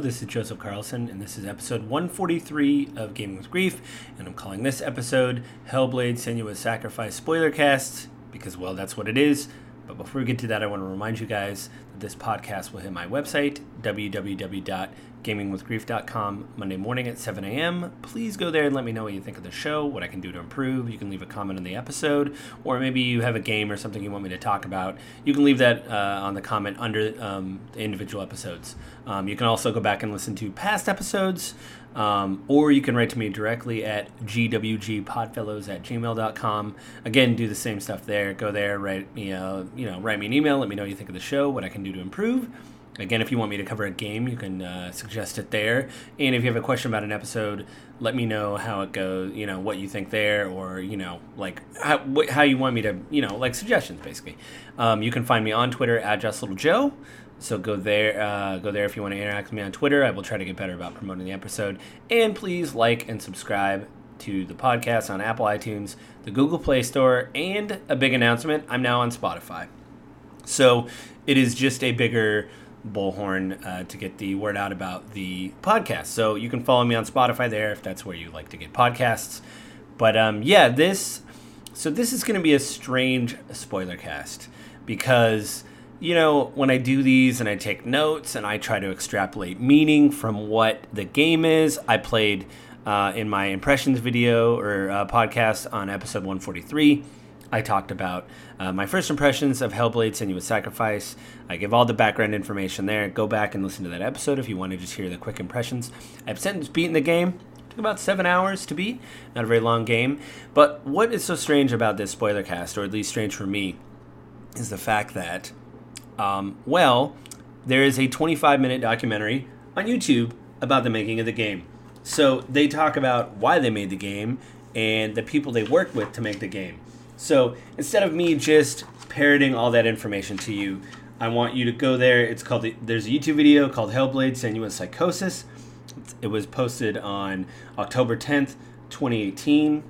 This is Joseph Carlson, and this is episode 143 of Gaming with Grief, and I'm calling this episode Hellblade Senua's Sacrifice Spoiler Cast, because, well, that's what it is. But before we get to that, I want to remind you guys that this podcast will hit my website, www gamingwithgrief.com Monday morning at 7 a.m. Please go there and let me know what you think of the show, what I can do to improve. You can leave a comment on the episode, or maybe you have a game or something you want me to talk about. You can leave that uh, on the comment under um, the individual episodes. Um, you can also go back and listen to past episodes. Um, or you can write to me directly at gwgpodfellows at gmail.com. Again, do the same stuff there. Go there, write me, a, you know, write me an email. Let me know what you think of the show, what I can do to improve. Again, if you want me to cover a game, you can uh, suggest it there. And if you have a question about an episode, let me know how it goes, you know, what you think there, or, you know, like how, wh- how you want me to, you know, like suggestions, basically. Um, you can find me on Twitter at Just Little Joe. So go there, uh, go there if you want to interact with me on Twitter. I will try to get better about promoting the episode. And please like and subscribe to the podcast on Apple iTunes, the Google Play Store, and a big announcement: I'm now on Spotify. So it is just a bigger bullhorn uh, to get the word out about the podcast. So you can follow me on Spotify there if that's where you like to get podcasts. But um, yeah, this so this is going to be a strange spoiler cast because you know when I do these and I take notes and I try to extrapolate meaning from what the game is. I played uh, in my impressions video or uh, podcast on episode 143 I talked about uh, my first impressions of Hellblade Senua's Sacrifice. I give all the background information there. Go back and listen to that episode if you want to just hear the quick impressions. I've since beaten the game. It took about seven hours to beat. Not a very long game. But what is so strange about this spoiler cast, or at least strange for me, is the fact that, um, well, there is a 25 minute documentary on YouTube about the making of the game. So they talk about why they made the game and the people they worked with to make the game. So instead of me just parroting all that information to you, I want you to go there. It's called the, there's a YouTube video called Hellblade Senua's Psychosis. It was posted on October 10th, 2018.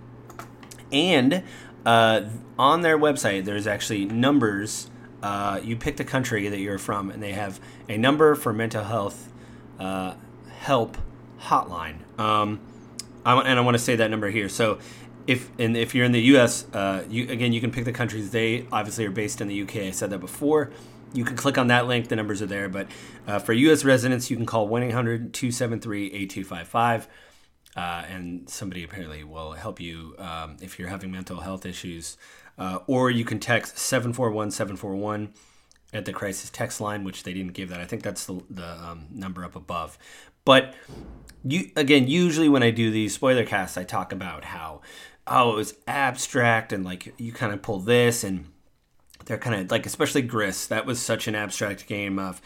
And uh, on their website, there's actually numbers. Uh, you pick the country that you're from, and they have a number for mental health uh, help hotline. Um, I, and I want to say that number here. So if and if you're in the U.S., uh, you again you can pick the countries. They obviously are based in the U.K. I said that before. You can click on that link. The numbers are there. But uh, for U.S. residents, you can call 1-800-273-8255. Uh, and somebody apparently will help you um, if you're having mental health issues. Uh, or you can text 741 741 at the crisis text line, which they didn't give that. I think that's the, the um, number up above. But you again, usually when I do these spoiler casts, I talk about how oh, it was abstract and like you kind of pull this and they're kind of like especially Gris. That was such an abstract game of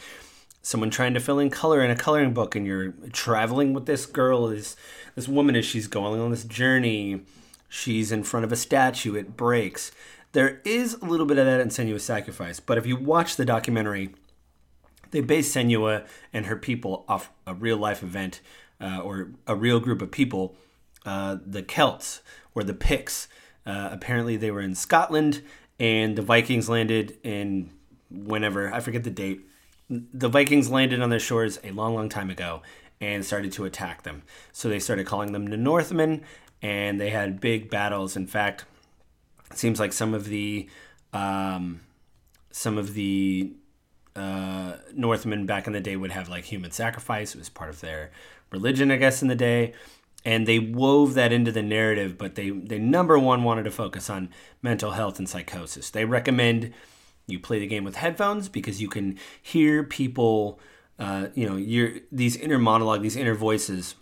someone trying to fill in color in a coloring book and you're traveling with this girl this this woman as she's going on this journey she's in front of a statue it breaks there is a little bit of that in senua's sacrifice but if you watch the documentary they base senua and her people off a real life event uh, or a real group of people uh, the celts or the Picts. Uh, apparently, they were in Scotland, and the Vikings landed in whenever I forget the date. The Vikings landed on their shores a long, long time ago and started to attack them. So they started calling them the Northmen, and they had big battles. In fact, it seems like some of the um, some of the uh, Northmen back in the day would have like human sacrifice. It was part of their religion, I guess, in the day and they wove that into the narrative but they they number one wanted to focus on mental health and psychosis they recommend you play the game with headphones because you can hear people uh, you know your these inner monologue these inner voices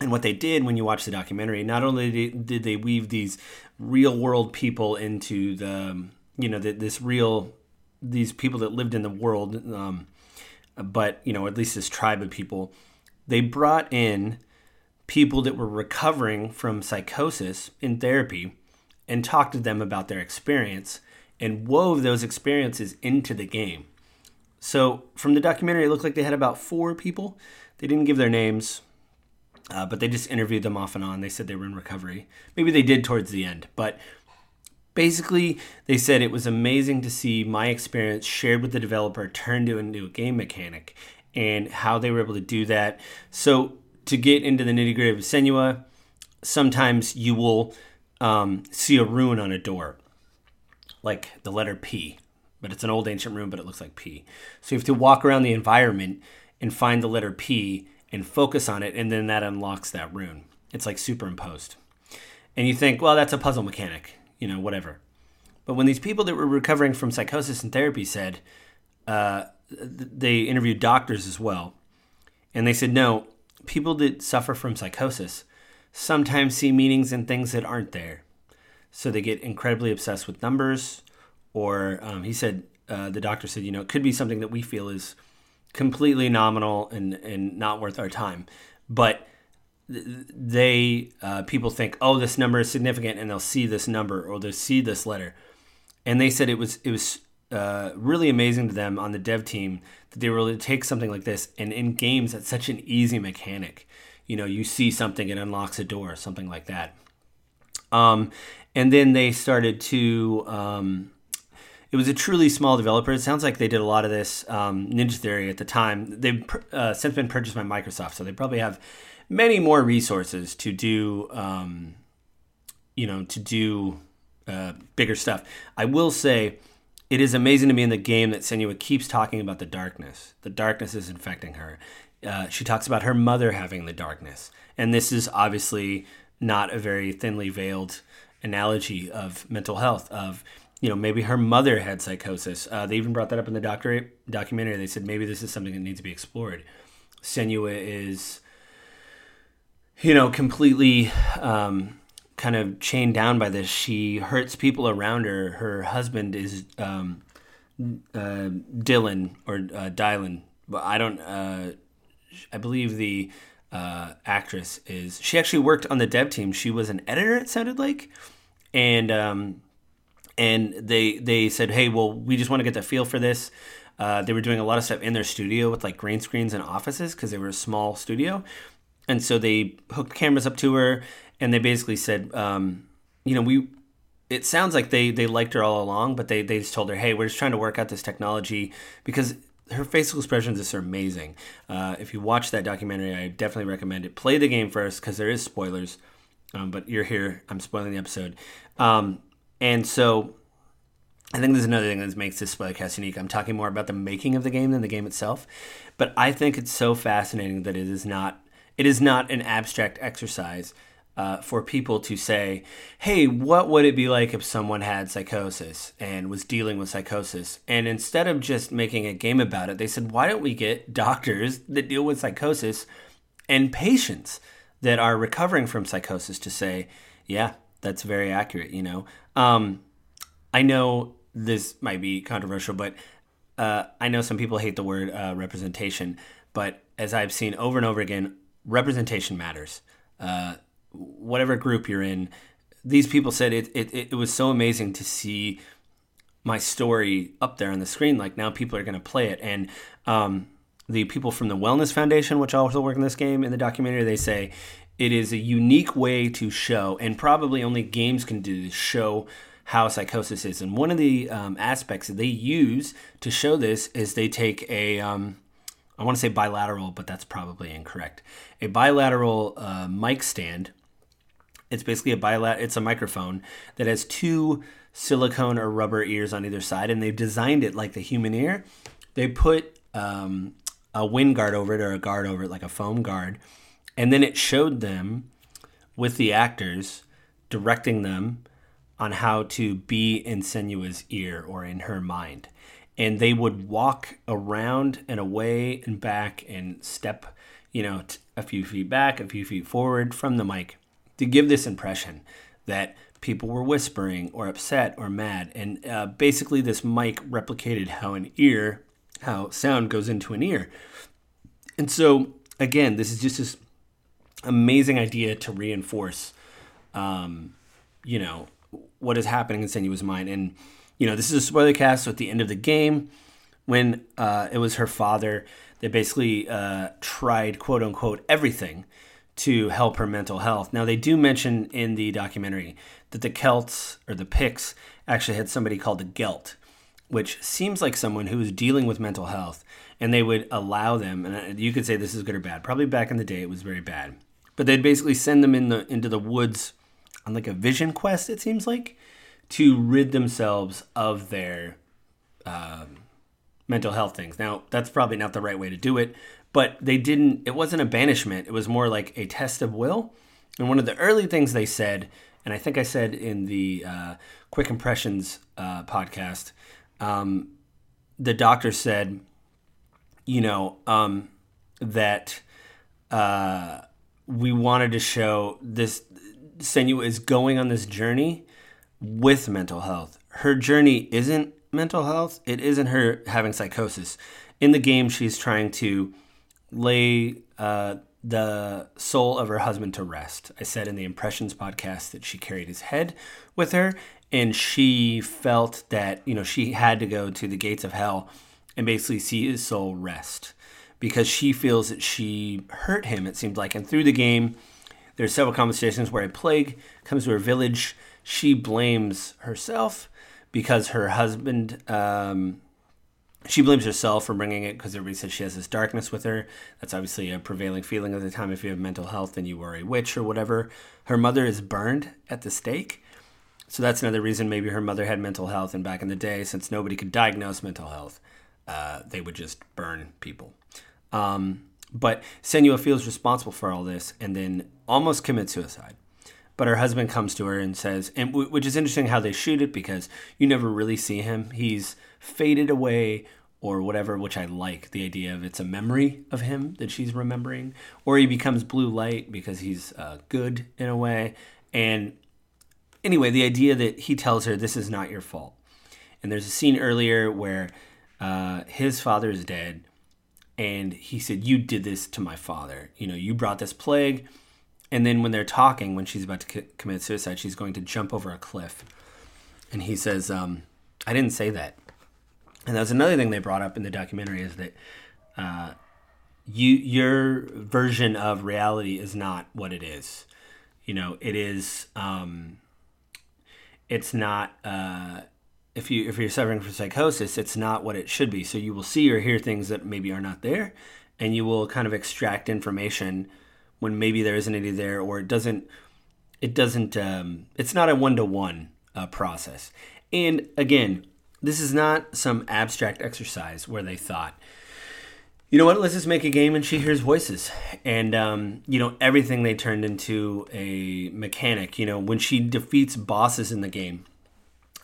and what they did when you watch the documentary not only did they weave these real world people into the you know this real these people that lived in the world um, but you know at least this tribe of people they brought in people that were recovering from psychosis in therapy and talked to them about their experience and wove those experiences into the game. So, from the documentary, it looked like they had about four people. They didn't give their names, uh, but they just interviewed them off and on. They said they were in recovery. Maybe they did towards the end, but basically, they said it was amazing to see my experience shared with the developer turned into a new game mechanic and how they were able to do that. So, to get into the nitty gritty of Senua, sometimes you will um, see a rune on a door, like the letter P, but it's an old ancient rune, but it looks like P. So, you have to walk around the environment and find the letter P and focus on it, and then that unlocks that rune. It's like superimposed. And you think, well, that's a puzzle mechanic, you know, whatever. But when these people that were recovering from psychosis and therapy said, uh, they interviewed doctors as well, and they said, no, people that suffer from psychosis sometimes see meanings in things that aren't there. So they get incredibly obsessed with numbers, or um, he said, uh, the doctor said, you know, it could be something that we feel is completely nominal and, and not worth our time. But they, uh, people think, oh, this number is significant, and they'll see this number or they'll see this letter. And they said it was, it was uh, really amazing to them on the dev team that they were able to take something like this and in games that's such an easy mechanic. You know, you see something, it unlocks a door, something like that. Um, and then they started to um, it was a truly small developer. It sounds like they did a lot of this um, Ninja Theory at the time. They've uh, since been purchased by Microsoft, so they probably have many more resources to do, um, you know, to do uh, bigger stuff. I will say, it is amazing to me in the game that Senua keeps talking about the darkness. The darkness is infecting her. Uh, she talks about her mother having the darkness, and this is obviously not a very thinly veiled analogy of mental health of you know, maybe her mother had psychosis. Uh, they even brought that up in the doctor- documentary. They said maybe this is something that needs to be explored. Senua is, you know, completely um, kind of chained down by this. She hurts people around her. Her husband is um, uh, Dylan or uh, Dylan. But I don't. Uh, I believe the uh, actress is. She actually worked on the dev team. She was an editor. It sounded like, and. Um, and they they said, "Hey, well, we just want to get the feel for this." Uh, they were doing a lot of stuff in their studio with like green screens and offices because they were a small studio, and so they hooked cameras up to her, and they basically said, um, "You know, we." It sounds like they they liked her all along, but they they just told her, "Hey, we're just trying to work out this technology because." Her facial expressions are amazing. Uh, if you watch that documentary, I definitely recommend it. Play the game first because there is spoilers, um, but you're here. I'm spoiling the episode. Um, and so I think there's another thing that makes this podcast unique. I'm talking more about the making of the game than the game itself. But I think it's so fascinating that it is not it is not an abstract exercise uh, for people to say, hey, what would it be like if someone had psychosis and was dealing with psychosis? And instead of just making a game about it, they said, why don't we get doctors that deal with psychosis and patients that are recovering from psychosis to say, yeah, that's very accurate, you know? Um, I know this might be controversial, but uh, I know some people hate the word uh, representation, but as I've seen over and over again, representation matters. Uh, whatever group you're in, these people said it, it, it was so amazing to see my story up there on the screen. Like now people are going to play it. And um, the people from the Wellness Foundation, which also work in this game in the documentary, they say it is a unique way to show, and probably only games can do this, show how psychosis is. And one of the um, aspects that they use to show this is they take a, um, I want to say bilateral, but that's probably incorrect. A bilateral uh, mic stand. It's basically a bilat. It's a microphone that has two silicone or rubber ears on either side, and they've designed it like the human ear. They put um, a wind guard over it or a guard over it, like a foam guard and then it showed them with the actors directing them on how to be in Senua's ear or in her mind. And they would walk around and away and back and step, you know, a few feet back, a few feet forward from the mic to give this impression that people were whispering or upset or mad. And uh, basically, this mic replicated how an ear, how sound goes into an ear. And so, again, this is just this amazing idea to reinforce, um, you know, what is happening in Senua's mind. And, you know, this is a spoiler cast. So at the end of the game, when uh, it was her father that basically uh, tried, quote unquote, everything to help her mental health. Now, they do mention in the documentary that the Celts or the Picts actually had somebody called a Gelt, which seems like someone who was dealing with mental health and they would allow them. And you could say this is good or bad. Probably back in the day, it was very bad. But they'd basically send them in the into the woods on like a vision quest. It seems like to rid themselves of their um, mental health things. Now, that's probably not the right way to do it, but they didn't, it wasn't a banishment. It was more like a test of will. And one of the early things they said, and I think I said in the uh, Quick Impressions uh, podcast, um, the doctor said, you know, um, that uh, we wanted to show this Senua is going on this journey with mental health. Her journey isn't mental health, it isn't her having psychosis. In the game, she's trying to lay uh, the soul of her husband to rest. I said in the Impressions podcast that she carried his head with her, and she felt that, you know, she had to go to the gates of hell and basically see his soul rest because she feels that she hurt him, it seemed like. And through the game, there's several conversations where a plague comes to her village. She blames herself because her husband, um, she blames herself for bringing it because everybody says she has this darkness with her. That's obviously a prevailing feeling at the time. If you have mental health and you are a witch or whatever, her mother is burned at the stake. So that's another reason maybe her mother had mental health. And back in the day, since nobody could diagnose mental health, uh, they would just burn people. Um, but Senua feels responsible for all this and then almost commits suicide. But her husband comes to her and says, and w- which is interesting how they shoot it because you never really see him. He's faded away or whatever, which I like the idea of it's a memory of him that she's remembering, or he becomes blue light because he's uh, good in a way. And anyway, the idea that he tells her this is not your fault. And there's a scene earlier where uh, his father is dead, and he said, "You did this to my father. You know, you brought this plague." And then when they're talking, when she's about to commit suicide, she's going to jump over a cliff. And he says, um, I didn't say that. And that's another thing they brought up in the documentary is that uh, you your version of reality is not what it is. You know, it is. Um, it's not. Uh, if you if you're suffering from psychosis, it's not what it should be. So you will see or hear things that maybe are not there, and you will kind of extract information when maybe there isn't any there or it doesn't it doesn't um, it's not a one-to-one uh, process. And again this is not some abstract exercise where they thought you know what? Let's just make a game and she hears voices. And um, you know everything they turned into a mechanic you know when she defeats bosses in the game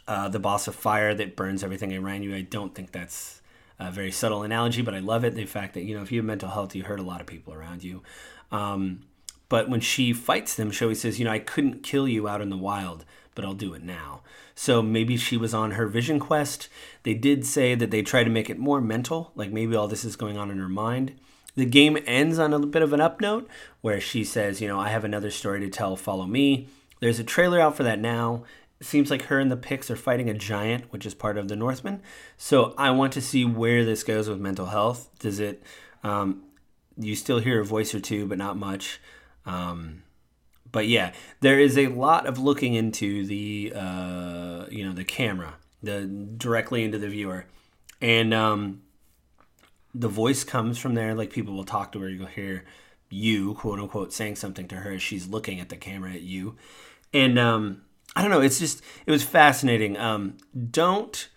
uh, the boss of fire that burns everything around you i don't think that's a very subtle analogy but i love it the fact that you know if you have mental health you hurt a lot of people around you um, but when she fights them, Shoei says, You know, I couldn't kill you out in the wild, but I'll do it now. So maybe she was on her vision quest. They did say that they try to make it more mental, like maybe all this is going on in her mind. The game ends on a bit of an up note where she says, You know, I have another story to tell, follow me. There's a trailer out for that now. Seems like her and the Picts are fighting a giant, which is part of the Northmen. So I want to see where this goes with mental health. Does it um, you still hear a voice or two, but not much. Um, but yeah, there is a lot of looking into the uh, you know the camera, the directly into the viewer, and um, the voice comes from there. Like people will talk to her, you'll hear you quote unquote saying something to her as she's looking at the camera at you, and um, I don't know. It's just it was fascinating. Um, don't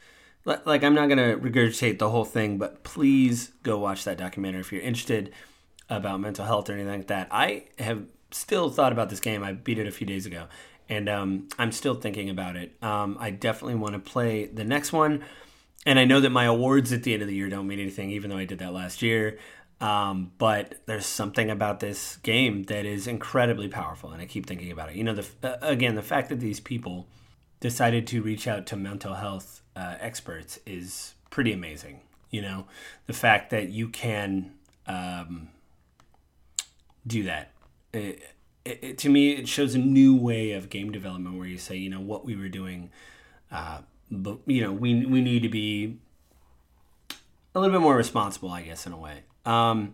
like I'm not gonna regurgitate the whole thing, but please go watch that documentary if you're interested about mental health or anything like that. I have still thought about this game. I beat it a few days ago, and um, I'm still thinking about it. Um, I definitely want to play the next one, and I know that my awards at the end of the year don't mean anything, even though I did that last year. Um, but there's something about this game that is incredibly powerful, and I keep thinking about it. You know, the uh, again, the fact that these people decided to reach out to mental health uh, experts is pretty amazing. You know, the fact that you can um, do that. It, it, it, to me, it shows a new way of game development where you say, you know, what we were doing, uh, but you know, we we need to be a little bit more responsible, I guess, in a way. Um,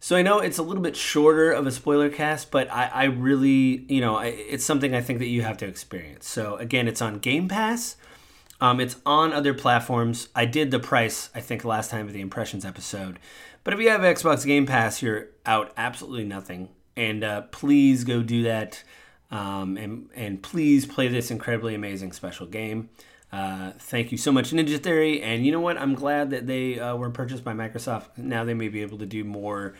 so I know it's a little bit shorter of a spoiler cast, but I, I really, you know, I, it's something I think that you have to experience. So again, it's on Game Pass. Um, it's on other platforms. I did the price, I think, last time of the Impressions episode. But if you have Xbox Game Pass, you're out absolutely nothing. And uh, please go do that. Um, and, and please play this incredibly amazing special game. Uh, thank you so much, Ninja Theory. And you know what? I'm glad that they uh, were purchased by Microsoft. Now they may be able to do more.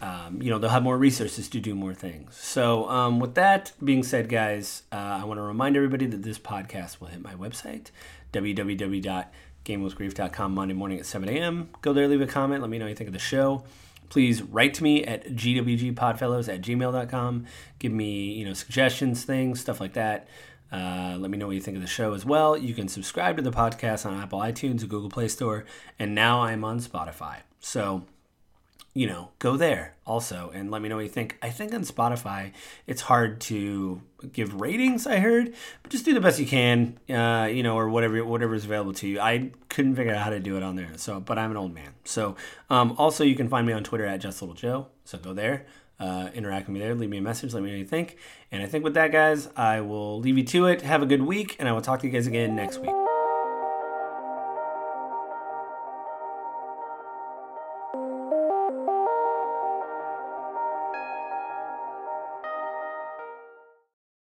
Um, you know, they'll have more resources to do more things. So, um, with that being said, guys, uh, I want to remind everybody that this podcast will hit my website, www.gamewithgrief.com, Monday morning at 7 a.m. Go there, leave a comment, let me know what you think of the show please write to me at gwgpodfellows at gmail.com. Give me, you know, suggestions, things, stuff like that. Uh, let me know what you think of the show as well. You can subscribe to the podcast on Apple iTunes Google Play Store. And now I'm on Spotify. So, you know, go there also and let me know what you think. I think on Spotify, it's hard to give ratings, I heard, but just do the best you can, uh, you know, or whatever whatever is available to you. I couldn't figure out how to do it on there. So, but I'm an old man. So, um, also, you can find me on Twitter at Just Little Joe. So go there uh, interact with me there. Leave me a message. Let me know what you think. And I think with that, guys, I will leave you to it. Have a good week, and I will talk to you guys again next week.